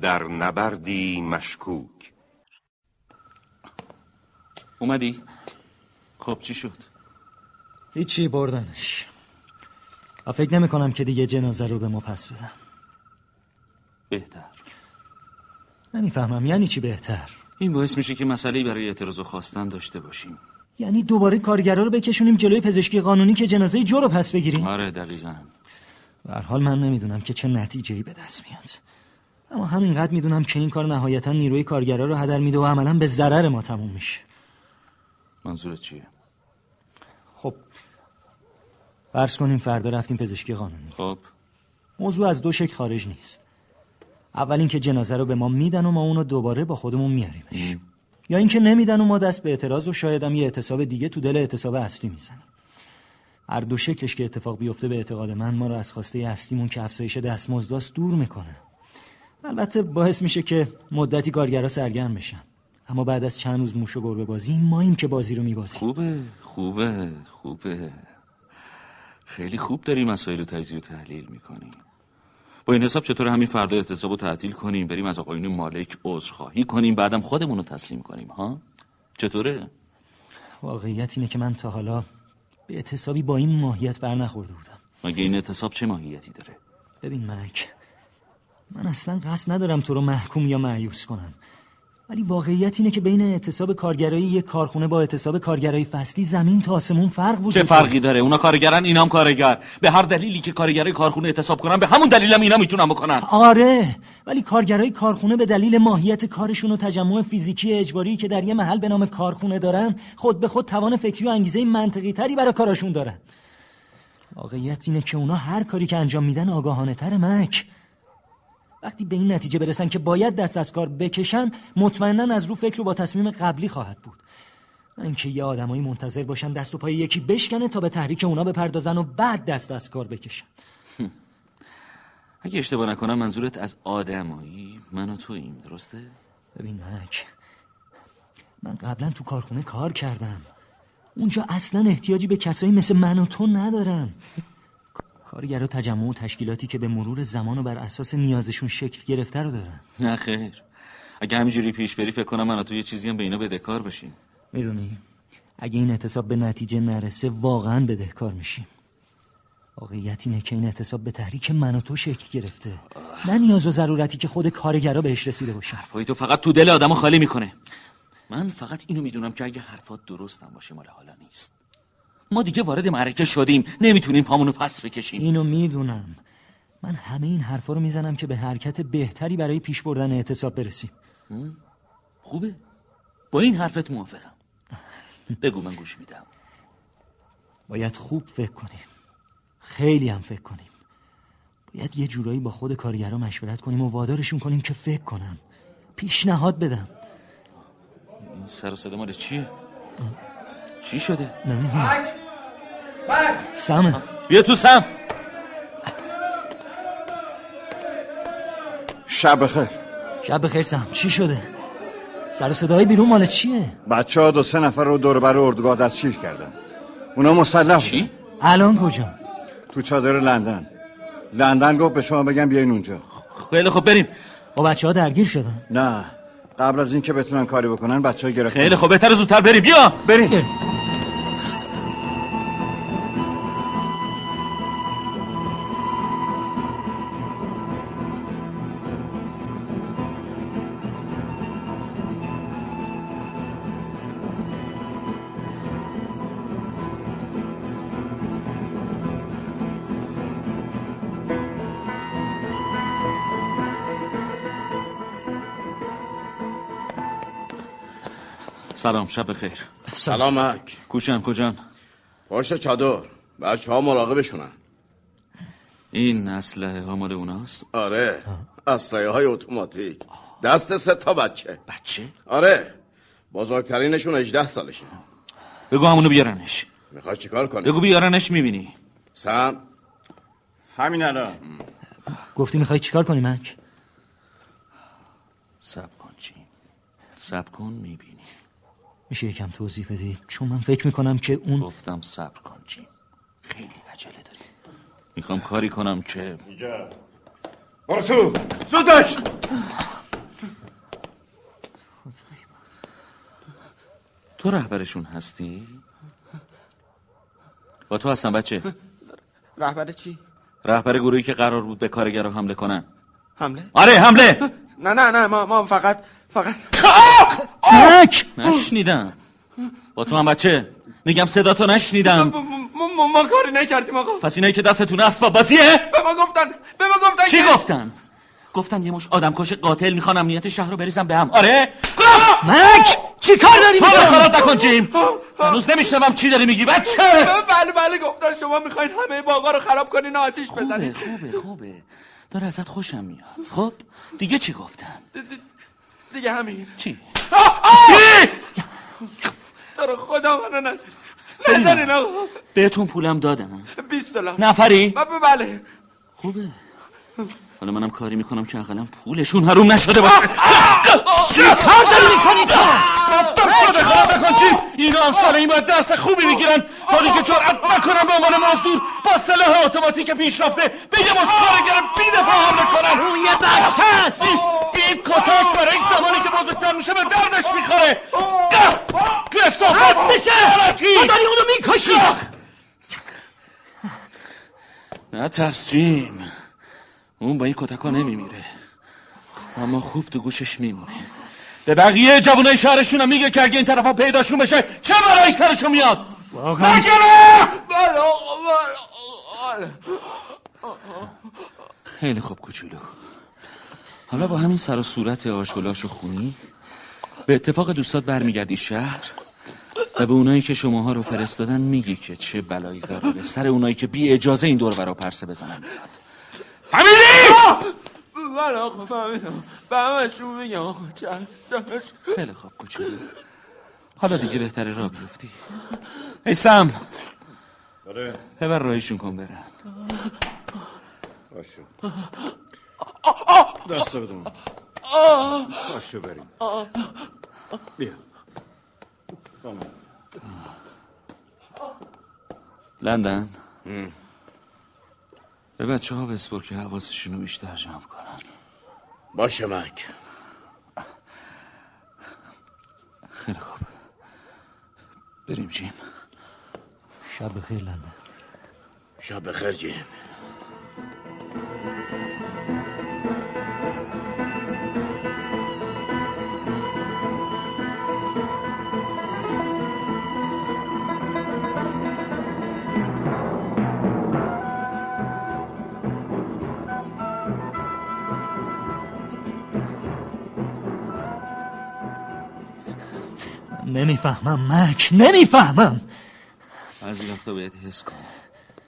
در نبردی مشکوک. اومدی؟ خب چی شد؟ هیچی بردنش. فکر نمی کنم که دیگه جنازه رو به ما پس بدن. بهتر. نمی‌فهمم یعنی چی بهتر؟ این باعث میشه که مسئله برای اعتراض و خواستن داشته باشیم. یعنی دوباره کارگرا رو بکشونیم جلوی پزشکی قانونی که جنازه جو رو پس بگیریم؟ آره دقیقا. در حال من نمی‌دونم که چه نتیجه ای به دست میاد. اما همینقدر می‌دونم که این کار نهایتا نیروی کارگرا رو هدر میده و عملا به ضرر ما تموم میشه. منظورت چیه؟ خب فرض کنیم فردا رفتیم پزشکی قانونی. خب. موضوع از دو شکل خارج نیست. اول اینکه جنازه رو به ما میدن و ما اونو دوباره با خودمون میاریمش. یا اینکه نمیدن و ما دست به اعتراض و شاید هم یه اعتصاب دیگه تو دل اعتصاب اصلی می‌زنیم هر دو شکلش که اتفاق بیفته به اعتقاد من ما رو از خواسته اصلیمون که افزایش دستمزداست دور می‌کنه. البته باعث میشه که مدتی کارگرا سرگرم بشن. اما بعد از چند روز موش و گربه بازی ماییم که بازی رو میبازیم. خوبه خوبه خوبه. خیلی خوب داری مسائل رو تجزیه و تحلیل می‌کنی. با این حساب چطور همین فردا اعتصاب رو تعطیل کنیم بریم از آقایون مالک عذرخواهی کنیم بعدم خودمون رو تسلیم کنیم ها؟ چطوره؟ واقعیت اینه که من تا حالا به اعتصابی با این ماهیت بر نخورده بودم. مگه این اعتصاب چه ماهیتی داره؟ ببین مک من اصلا قصد ندارم تو رو محکوم یا معیوس کنم. ولی واقعیت اینه که بین اعتصاب کارگرایی یک کارخونه با اعتصاب کارگرای فصلی زمین تا آسمون فرق وجود چه فرقی داره؟ اونا کارگرن اینام کارگر. به هر دلیلی که کارگرای کارخونه اعتصاب کنن به همون دلیلم اینا می‌تونن بکنن. آره ولی کارگرای کارخونه به دلیل ماهیت کارشون و تجمع فیزیکی اجباری که در یه محل به نام کارخونه دارن خود به خود توان فکری و انگیزه منطقی تری برای کاراشون دارن. واقعیت اینه که اونا هر کاری که انجام میدن آگاهانه تر مک. وقتی به این نتیجه برسن که باید دست از کار بکشن مطمئنا از رو فکر رو با تصمیم قبلی خواهد بود. اینکه یه آدمایی منتظر باشن دست و پای یکی بشکنه تا به تحریک اونا بپردازن و بعد دست از کار بکشن. اگه اشتباه نکنم منظورت از آدمایی؟ من و تو این درسته؟ ببین مک من قبلا تو کارخونه کار کردم. اونجا اصلا احتیاجی به کسایی مثل من و تو ندارن. کارگرا تجمع و تشکیلاتی که به مرور زمان و بر اساس نیازشون شکل گرفته رو دارن. نه خیر. اگه همینجوری پیش بری فکر کنم من تو یه چیزی هم به اینا بدهکار بشیم. می‌دونی؟ اگه این اعتصاب به نتیجه نرسه واقعا بدهکار میشیم. واقعیت اینه که این اعتصاب به تحریک من و تو شکل گرفته. نه نیاز و ضرورتی که خود کارگرا بهش رسیده باشن. حرفای تو فقط تو دل آدمو خالی می‌کنه. من فقط اینو می‌دونم که اگه حرفات درستم باشه مال حالا نیست. ما دیگه وارد معرکه شدیم. نمی‌تونیم پامونو پس بکشیم. اینو می‌دونم. من همه این حرفا رو می‌زنم که به حرکت بهتری برای پیش بردن اعتصاب برسیم. خوبه. با این حرفت موافقم. بگو من گوش میدم. باید خوب فکر کنیم. خیلی هم فکر کنیم. باید یه جورایی با خود کارگرا مشورت کنیم و وادارشون کنیم که فکر کنم پیشنهاد بدم. این سر و صدا مال چیه؟ چی شده؟ نمی‌دونم. سمه. بیا تو سم. شب بخیر. شب بخیر سم. چی شده؟ سر و صدای بیرون مال چیه؟ بچه ها دو سه نفر رو دور بر اردوگاه دستگیر کردن. اونا مسلح چی؟ الان کجا؟ تو چادر لندن. لندن گفت به شما بگم بیاین اونجا. خیلی خب بریم. با بچه ها درگیر شدن؟ نه. قبل از اینکه بتونن کاری بکنن بچه ها گرفتن. خیلی خب بهتر زودتر بریم. بیا. بریم. سلام شب بخیر. سلامک. کوشن کجان؟ پشت چادر. بچه ها مراقبشونن. این اسلحه ها مال اوناست؟ آره اسلحه های اتوماتیک. دست سه تا بچه. بچه؟ آره بزرگترینشون 18 سالشه. بگو همونو بیارنش. می‌خوای چیکار کنی؟ بگو بیارنش می‌بینی. سم. همین الان. گفتی می‌خوای چیکار کنی مک؟ سب کن چی؟ سب کن می‌بینی. میشه یکم توضیح بدی؟ چون من فکر می‌کنم که اون گفتم صبر کن جیم. خیلی عجله داری. می‌خوام کاری کنم که اینجا. برسو زودش تو رهبرشون هستی؟ با تو هستم بچه. رهبر چی؟ رهبر گروهی که قرار بود به کارگرها حمله کنن. حمله؟ آره حمله! نه نه نه ما, ما فقط فقط مک نشنیدم. با تو هم بچه. میگم صدا تو نشنیدم. ما, ما, ما کاری نکردیم آقا. پس اینایی که دستتون اسباب بازیه؟ به ما گفتن. به ما گفتن چی گفتن؟ گفتن یه مش آدم کش قاتل می‌خوان امنیت شهر رو بریزم به هم. آره؟ مک! چی کار داری تو می‌کنی؟ خراب نکن جیم هنوز نمیشنوم چی داری میگی بچه. بله بله گفتن شما می‌خواین همه باغا رو خراب کنین و آتیش بزنین. خوبه خوبه. داره ازت خوشم میاد. خب دیگه چی گفتن؟ دیگه همین. چی؟ تو رو خدا منو نزنین نزنین آقا بهتون پولم دادم. 20 دلار. نفری؟ بله. خوبه. حالا منم کاری می‌کنم که اقلا پولشون حروم نشده باشه. چی کار داری می‌کنی تو؟ گفتم خدا خراب نکن چی؟ اینا هم سال این باید دست خوبی می‌گیرن. حالی که جرأت نکنم به عنوان مزدور با سلاح اتوماتیک پیشرفته به یه مش کارگر بی دفاع حمله کنن اون یه بچه است این کتک برای این زمانی که بزرگتر میشه به دردش می‌خوره. هستشه! تو داری اونو می‌کشی! نه ترس جیم اون با این کتکا نمیمیره. اما خوب تو گوشش میمونه. به بقیه جوانای شهرشون هم میگه که اگه این طرفا پیداشون بشه چه برای سرشون میاد؟ واقعا. بله بله. خیلی خوب کوچولو. حالا با همین سر و صورت آشولاش و خونی؟ به اتفاق دوستات برمیگردی شهر؟ و به اونایی که شماها رو فرستادن میگی که چه بلایی قراره. سر اونایی که بی اجازه این دور برا پرسه بزنن. میاد فهمیدی؟ بله آقا فهمیدم. به همشون میگم آقا. خیلی خوب کوچولو. حالا دیگه بهتره را بیفتی. ای سم. آره. ببر راهشون کن برن. باشو دست بدون. باشو بریم. بیا. لندن؟ به بچه ها بسپر که حواسشون رو بیشتر جمع کنن. باشه مک خیلی خوب. بریم جیم. شب بخیر لندن. شب بخیر جیم. نمی‌فهمم مک نمی‌فهمم. بعضی وقتا باید حس کن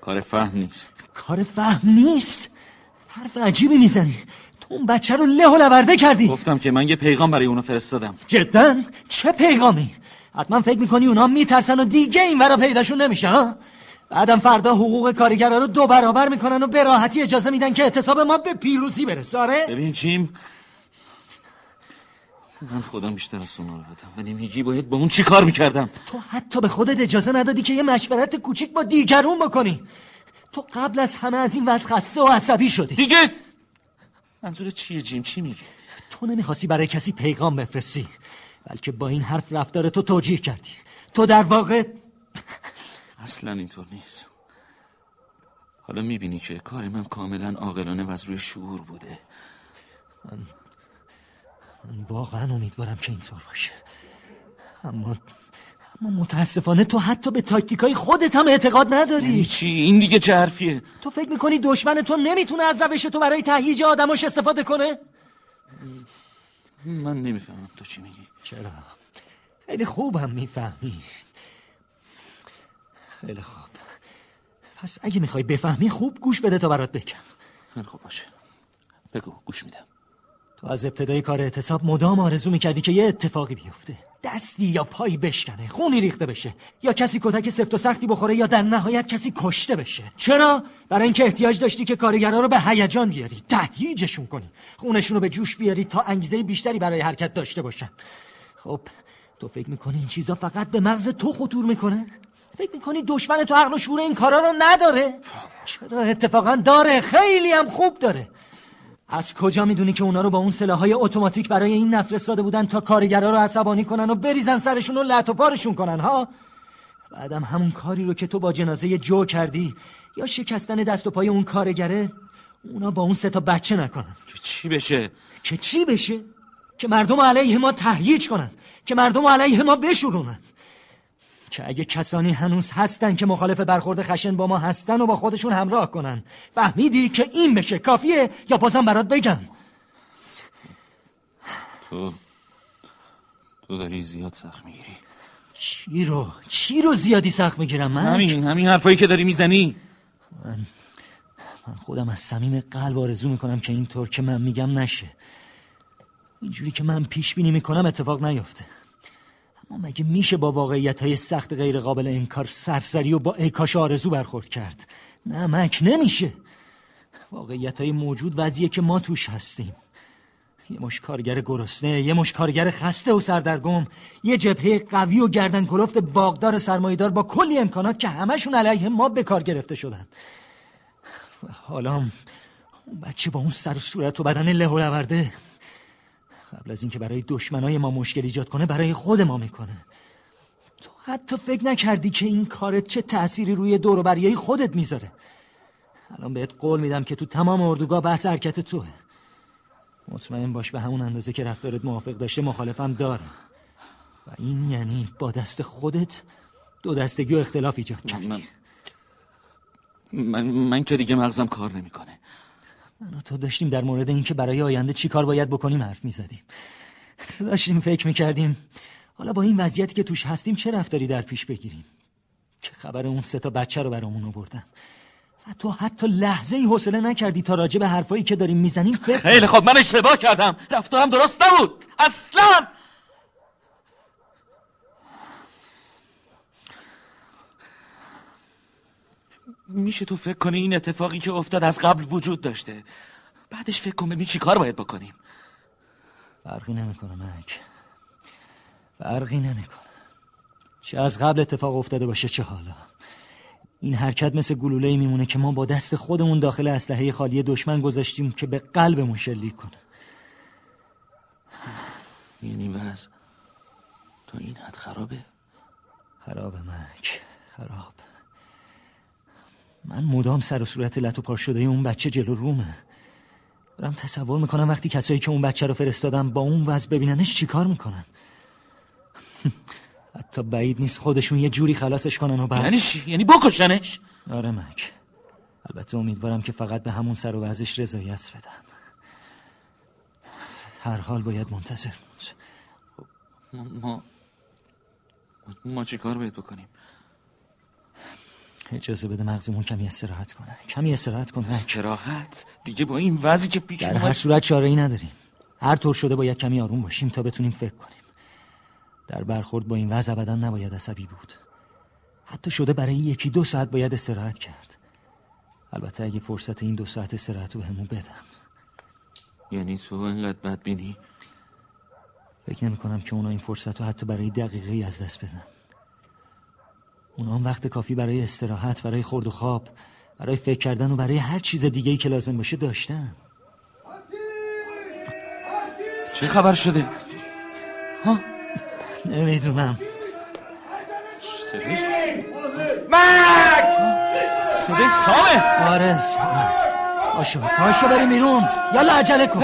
کار فهم نیست. کار فهم نیست؟ حرف عجیبی می‌زنی. تو اون بچه رو له و لورده کردی. گفتم که من یه پیغام برای اونو فرستادم. جدا؟ چه پیغامی؟ حتما فکر می‌کنی اونا میترسن و دیگه این ورا پیداشون نمیشه ها؟ بعدم فردا حقوق کارگرا رو دو برابر می‌کنن و به راحتی اجازه میدن که اعتصاب ما به پیروزی برسه آره؟ ببین جیم من خودم بیشتر از تو ناراحتم. ولی میگی باید با اون چی کار می‌کردم؟ تو حتی به خودت اجازه ندادی که یه مشورت کوچیک با دیگرون بکنی. تو قبل از همه از این وضع خسته و عصبی شدی. دیگه! منظور چیه جیم؟ چی میگی؟ تو نمی‌خواستی برای کسی پیغام بفرستی بلکه با این حرف رفتار تو توجیه کردی. تو در واقع اصلا اینطور نیست. حالا می‌بینی که کار من کاملا عاقلانه و از روی شعور بوده. من واقعا امیدوارم که اینطور باشه. اما اما متاسفانه تو حتی به تاکتیکای خودت هم اعتقاد یعنی نداری چی؟ این دیگه چه حرفیه؟ تو فکر می‌کنی دشمن تو نمی‌تونه از روش تو برای تهییج آدماش استفاده کنه؟ من نمی‌فهمم. تو چی میگی؟ چرا؟ خیلی خوبم می‌فهمی. خیلی خوب. پس اگه می‌خوای بفهمی خوب گوش بده تا برات بگم. خیلی خوب باشه. بگو گوش میدم. تو از ابتدای کار اعتصاب مدام آرزو می‌کردی که یه اتفاقی بیفته. دستی یا پایی بشکنه خونی ریخته بشه یا کسی کتک سفت و سختی بخوره یا در نهایت کسی کشته بشه. چرا؟ برای اینکه احتیاج داشتی که کارگرا رو به هیجان بیاری تهییجشون کنی. خونشون رو به جوش بیاری تا انگیزه بیشتری برای حرکت داشته باشن. خب تو فکر می‌کنی این چیزا فقط به مغز تو خطور می‌کنه؟ فکر می‌کنی دشمن تو عقل و شعور این کارا رو نداره؟ چرا؟ اتفاقا داره خیلی هم خوب داره. از کجا می‌دونی که اونا رو با اون سلاحهای اتوماتیک برای این نفرستاده بودن تا کارگرا رو عصبانی کنن و بریزن سرشون و لط و پارشون کنن ها؟ بعدم همون کاری رو که تو با جنازه جو کردی یا شکستن دست و پای اون کارگره اونا با اون سه تا بچه نکنن. که چی بشه؟ که چی بشه؟ که مردم علیه ما تهییج کنن که مردم علیه ما بشورونن. که اگه کسانی هنوز هستن که مخالف برخورد خشن با ما هستن و با خودشون همراه کنن. فهمیدی که این بشه کافیه یا بازم برات بگم؟ تو تو داری زیاد سخت می‌گیری. چی رو چی رو زیادی سخت می‌گیرم من همین همین حرفایی که داری می‌زنی. من خودم از صمیم قلب آرزو می‌کنم که اینطور که من میگم نشه. اینجوری که من پیش بینی می‌کنم اتفاق نیفته. اما مگه میشه با واقعیت های سخت غیر قابل انکار سرسری و با ایکاش آرزو برخورد کرد؟ نه نمیشه. واقعیت های موجود وضعیه که ما توش هستیم. یه مش کارگر گرسنه یه مش کارگر خسته و سردرگم یه جبهه قوی و گردن کلفت باغدار سرمایدار با کلی امکانات که همشون علیه ما به کار گرفته شدن. حالا اون بچه با اون سر و صورت و بدن له قبل از اینکه برای دشمنای ما مشکل ایجاد کنه برای خود ما می‌کنه. تو حتی فکر نکردی که این کارت چه تأثیری روی دور و خودت می‌ذاره. الان بهت قول میدم که تو تمام اردوگاه بحث حرکت توه. مطمئن باش به همون اندازه که رفتارت موافق داشته مخالفم داره. و این یعنی با دست خودت دو دستگی و اختلاف ایجاد کردی. من, من, من که دیگه مغزم کار نمی‌کنه. من تو داشتیم در مورد اینکه برای آینده چی کار باید بکنیم حرف می‌زدیم. داشتیم فکر می‌کردیم حالا با این وضعیتی که توش هستیم چه رفتاری در پیش بگیریم؟ چه خبر اون سه تا بچه رو برامون آوردن؟ و تو حتی لحظه ای حوصله نکردی تا راجع به حرفایی که داریم می‌زنیم فکر خیلی خب من اشتباه کردم. رفتارم درست نبود. اصلا! میشه تو فکر کنی این اتفاقی که افتاد از قبل وجود داشته؟ بعدش فکر کن ببین چی کار باید بکنیم. فرقی نمی‌کنه مک. فرقی نمی‌کنه. چه از قبل اتفاق افتاده باشه چه حالا. این حرکت مثل گلوله میمونه که ما با دست خودمون داخل اسلحه خالی دشمن گذاشتیم که به قلبمون شلیک کنه. یعنی وز تو این حد خرابه؟ خرابه مک. خراب. من مدام سر و صورت لط و پار شده اون بچه جلو رومه. دارم تصور می‌کنم وقتی کسایی که اون بچه رو فرستادم با اون وضع ببیننش چیکار می‌کنن. حتی بعید نیست خودشون یه جوری خلاصش کنن و بعد یعنی؟ یعنی بکشنش؟ آره مک. البته امیدوارم که فقط به همون سر و وضعش رضایت بدن. هر حال باید منتظر ما ما چی کار باید بکنیم؟ اجازه بده مغزمون کمی استراحت کنه. کمی استراحت کنه. استراحت؟ دیگه با این وضعی که پیش در هر صورت چاره ای نداریم. هر طور شده باید کمی آروم باشیم تا بتونیم فکر کنیم. در برخورد با این وضع ابدا نباید عصبی بود. حتی شده برای یکی دو ساعت باید استراحت کرد. البته اگه فرصت این دو ساعت استراحت رو همون بدن. یعنی تو انقدر بدبینی؟ فکر نمی کنم که اونا این فرصت رو حتی برای دقیقه از دست بدن. اونا هم وقت کافی برای استراحت برای خورد و خواب برای فکر کردن و برای هر چیز دیگه ای که لازم باشه داشتن چه خبر شده؟ ها؟ نمی‌دونم صدایش؟ مک! صدای سامه آره سامه پاشو پاشو بریم بیرون یالا عجله کن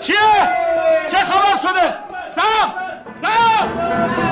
چیه؟ چه خبر شده؟ سام! سام!